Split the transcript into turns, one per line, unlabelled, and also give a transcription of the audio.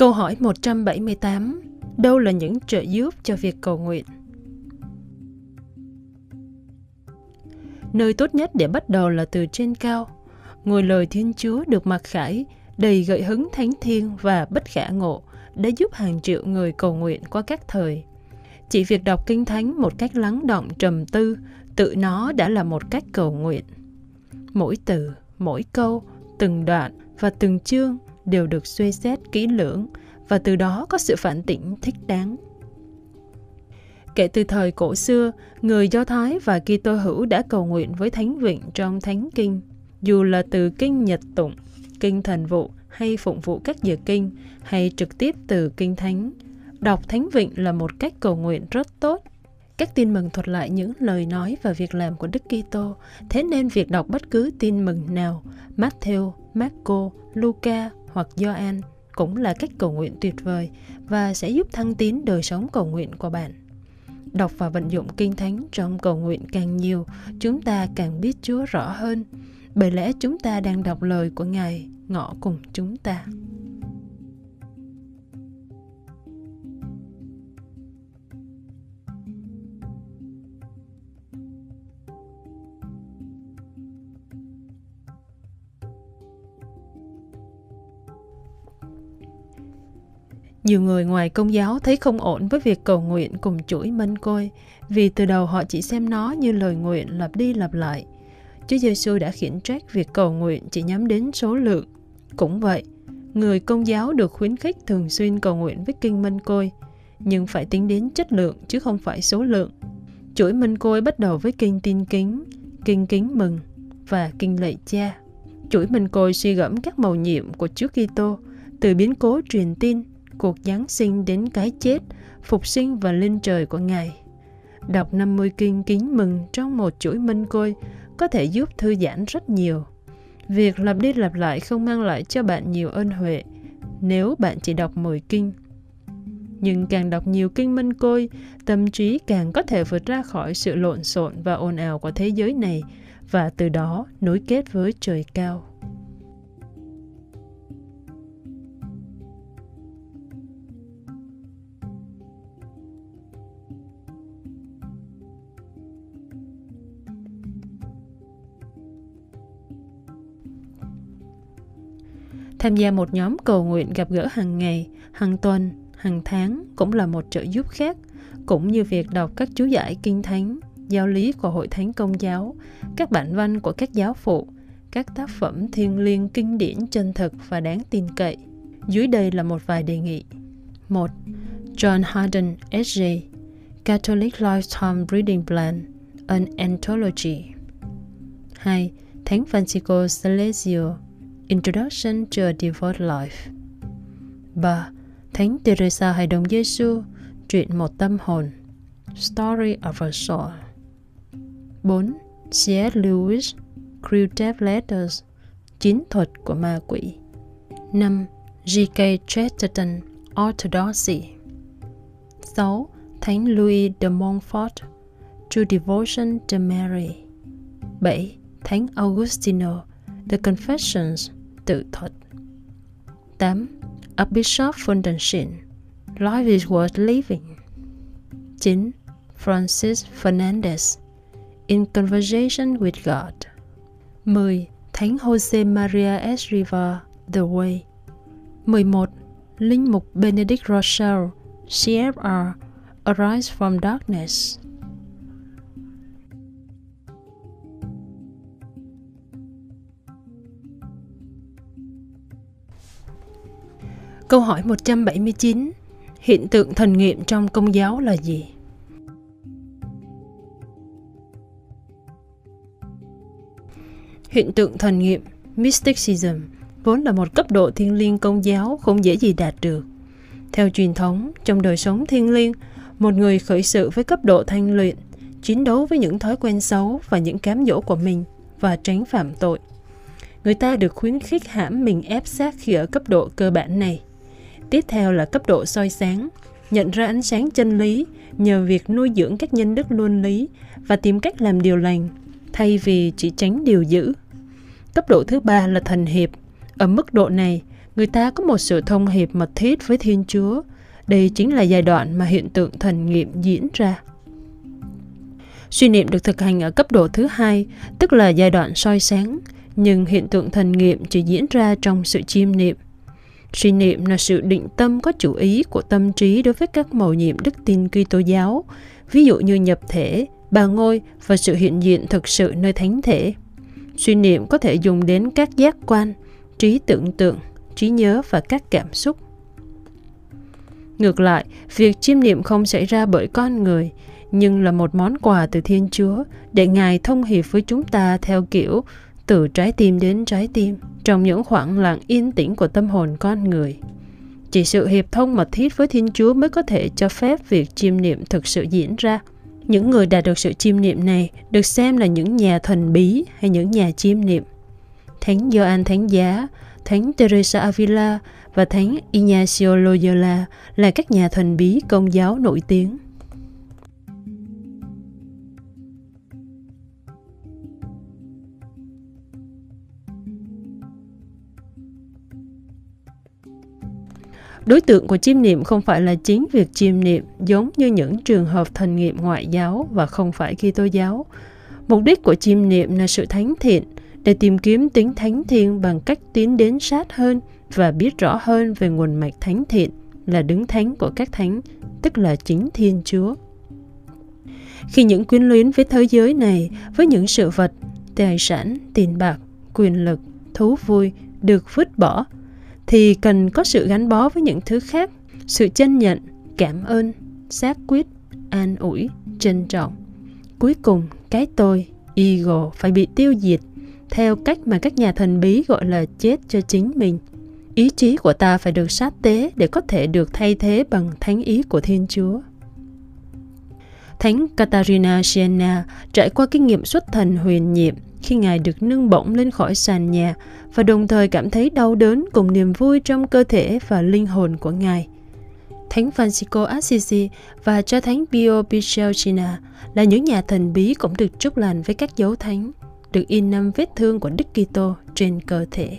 Câu hỏi 178 Đâu là những trợ giúp cho việc cầu nguyện? Nơi tốt nhất để bắt đầu là từ trên cao. Ngôi lời Thiên Chúa được mặc khải, đầy gợi hứng thánh thiên và bất khả ngộ, đã giúp hàng triệu người cầu nguyện qua các thời. Chỉ việc đọc kinh thánh một cách lắng động trầm tư, tự nó đã là một cách cầu nguyện. Mỗi từ, mỗi câu, từng đoạn và từng chương đều được suy xét kỹ lưỡng và từ đó có sự phản tỉnh thích đáng. Kể từ thời cổ xưa, người Do Thái và Kitô hữu đã cầu nguyện với Thánh Vịnh trong Thánh Kinh, dù là từ Kinh Nhật Tụng, Kinh Thần Vụ hay phụng vụ các giờ kinh, hay trực tiếp từ Kinh Thánh. Đọc Thánh Vịnh là một cách cầu nguyện rất tốt. Các tin mừng thuật lại những lời nói và việc làm của Đức Kitô, thế nên việc đọc bất cứ tin mừng nào, Matthew, Marco, Luca hoặc Gioan cũng là cách cầu nguyện tuyệt vời và sẽ giúp thăng tiến đời sống cầu nguyện của bạn. Đọc và vận dụng kinh thánh trong cầu nguyện càng nhiều, chúng ta càng biết Chúa rõ hơn. Bởi lẽ chúng ta đang đọc lời của Ngài ngõ cùng chúng ta. Nhiều người ngoài công giáo thấy không ổn với việc cầu nguyện cùng chuỗi mân côi, vì từ đầu họ chỉ xem nó như lời nguyện lặp đi lặp lại. Chúa Giêsu đã khiển trách việc cầu nguyện chỉ nhắm đến số lượng. Cũng vậy, người công giáo được khuyến khích thường xuyên cầu nguyện với kinh mân côi, nhưng phải tính đến chất lượng chứ không phải số lượng. Chuỗi mân côi bắt đầu với kinh tin kính, kinh kính mừng và kinh lạy cha. Chuỗi mân côi suy gẫm các màu nhiệm của Chúa Kitô từ biến cố truyền tin cuộc Giáng sinh đến cái chết, phục sinh và lên trời của Ngài. Đọc 50 kinh kính mừng trong một chuỗi minh côi có thể giúp thư giãn rất nhiều. Việc lặp đi lặp lại không mang lại cho bạn nhiều ơn huệ nếu bạn chỉ đọc 10 kinh. Nhưng càng đọc nhiều kinh minh côi, tâm trí càng có thể vượt ra khỏi sự lộn xộn và ồn ào của thế giới này và từ đó nối kết với trời cao. Tham gia một nhóm cầu nguyện gặp gỡ hàng ngày, hàng tuần, hàng tháng cũng là một trợ giúp khác, cũng như việc đọc các chú giải kinh thánh, giáo lý của hội thánh công giáo, các bản văn của các giáo phụ, các tác phẩm thiêng liêng kinh điển chân thực và đáng tin cậy. Dưới đây là một vài đề nghị. 1. John Harden, S.J. Catholic Lifetime Reading Plan, An Anthology 2. Thánh Francisco Salesio, Introduction to a Devout Life 3. Thánh Teresa Hài đồng Giêsu, Chuyện một tâm hồn Story of a Soul 4. C.S. Lewis, Crew Letters Chiến thuật của ma quỷ 5. G.K. Chesterton, Orthodoxy 6. Thánh Louis de Montfort, True Devotion to Mary 7. Thánh Augustino, The Confessions, tự thuật 8. A Archbishop Fundensin Life is worth living. 9. Francis Fernandez, In Conversation with God 10. Thánh Jose Maria Esriva The Way 11. Linh mục Benedict Rochelle CFR Arise from Darkness Câu hỏi 179 Hiện tượng thần nghiệm trong công giáo là gì? Hiện tượng thần nghiệm Mysticism vốn là một cấp độ thiên liêng công giáo không dễ gì đạt được. Theo truyền thống, trong đời sống thiên liêng, một người khởi sự với cấp độ thanh luyện, chiến đấu với những thói quen xấu và những cám dỗ của mình và tránh phạm tội. Người ta được khuyến khích hãm mình ép sát khi ở cấp độ cơ bản này. Tiếp theo là cấp độ soi sáng, nhận ra ánh sáng chân lý nhờ việc nuôi dưỡng các nhân đức luân lý và tìm cách làm điều lành, thay vì chỉ tránh điều dữ. Cấp độ thứ ba là thần hiệp. Ở mức độ này, người ta có một sự thông hiệp mật thiết với Thiên Chúa. Đây chính là giai đoạn mà hiện tượng thần nghiệm diễn ra. Suy niệm được thực hành ở cấp độ thứ hai, tức là giai đoạn soi sáng, nhưng hiện tượng thần nghiệm chỉ diễn ra trong sự chiêm niệm. Suy niệm là sự định tâm có chủ ý của tâm trí đối với các mầu nhiệm đức tin Kitô giáo, ví dụ như nhập thể, bà ngôi và sự hiện diện thực sự nơi thánh thể. Suy niệm có thể dùng đến các giác quan, trí tưởng tượng, trí nhớ và các cảm xúc. Ngược lại, việc chiêm niệm không xảy ra bởi con người, nhưng là một món quà từ Thiên Chúa để Ngài thông hiệp với chúng ta theo kiểu từ trái tim đến trái tim trong những khoảng lặng yên tĩnh của tâm hồn con người. Chỉ sự hiệp thông mật thiết với Thiên Chúa mới có thể cho phép việc chiêm niệm thực sự diễn ra. Những người đạt được sự chiêm niệm này được xem là những nhà thần bí hay những nhà chiêm niệm. Thánh Gioan Thánh Giá, Thánh Teresa Avila và Thánh Ignacio Loyola là các nhà thần bí công giáo nổi tiếng. Đối tượng của chiêm niệm không phải là chính việc chiêm niệm giống như những trường hợp thần nghiệm ngoại giáo và không phải khi tô giáo. Mục đích của chiêm niệm là sự thánh thiện để tìm kiếm tính thánh thiên bằng cách tiến đến sát hơn và biết rõ hơn về nguồn mạch thánh thiện là đứng thánh của các thánh, tức là chính Thiên Chúa. Khi những quyến luyến với thế giới này, với những sự vật, tài sản, tiền bạc, quyền lực, thú vui được vứt bỏ thì cần có sự gắn bó với những thứ khác, sự chân nhận, cảm ơn, xác quyết, an ủi, trân trọng. Cuối cùng, cái tôi, ego phải bị tiêu diệt theo cách mà các nhà thần bí gọi là chết cho chính mình. Ý chí của ta phải được sát tế để có thể được thay thế bằng thánh ý của thiên chúa. Thánh Katarina Siena trải qua kinh nghiệm xuất thần huyền nhiệm khi Ngài được nâng bổng lên khỏi sàn nhà và đồng thời cảm thấy đau đớn cùng niềm vui trong cơ thể và linh hồn của Ngài. Thánh Francisco Assisi và Cha thánh Pio Pichelcina là những nhà thần bí cũng được chúc lành với các dấu thánh, được in năm vết thương của Đức Kitô trên cơ thể.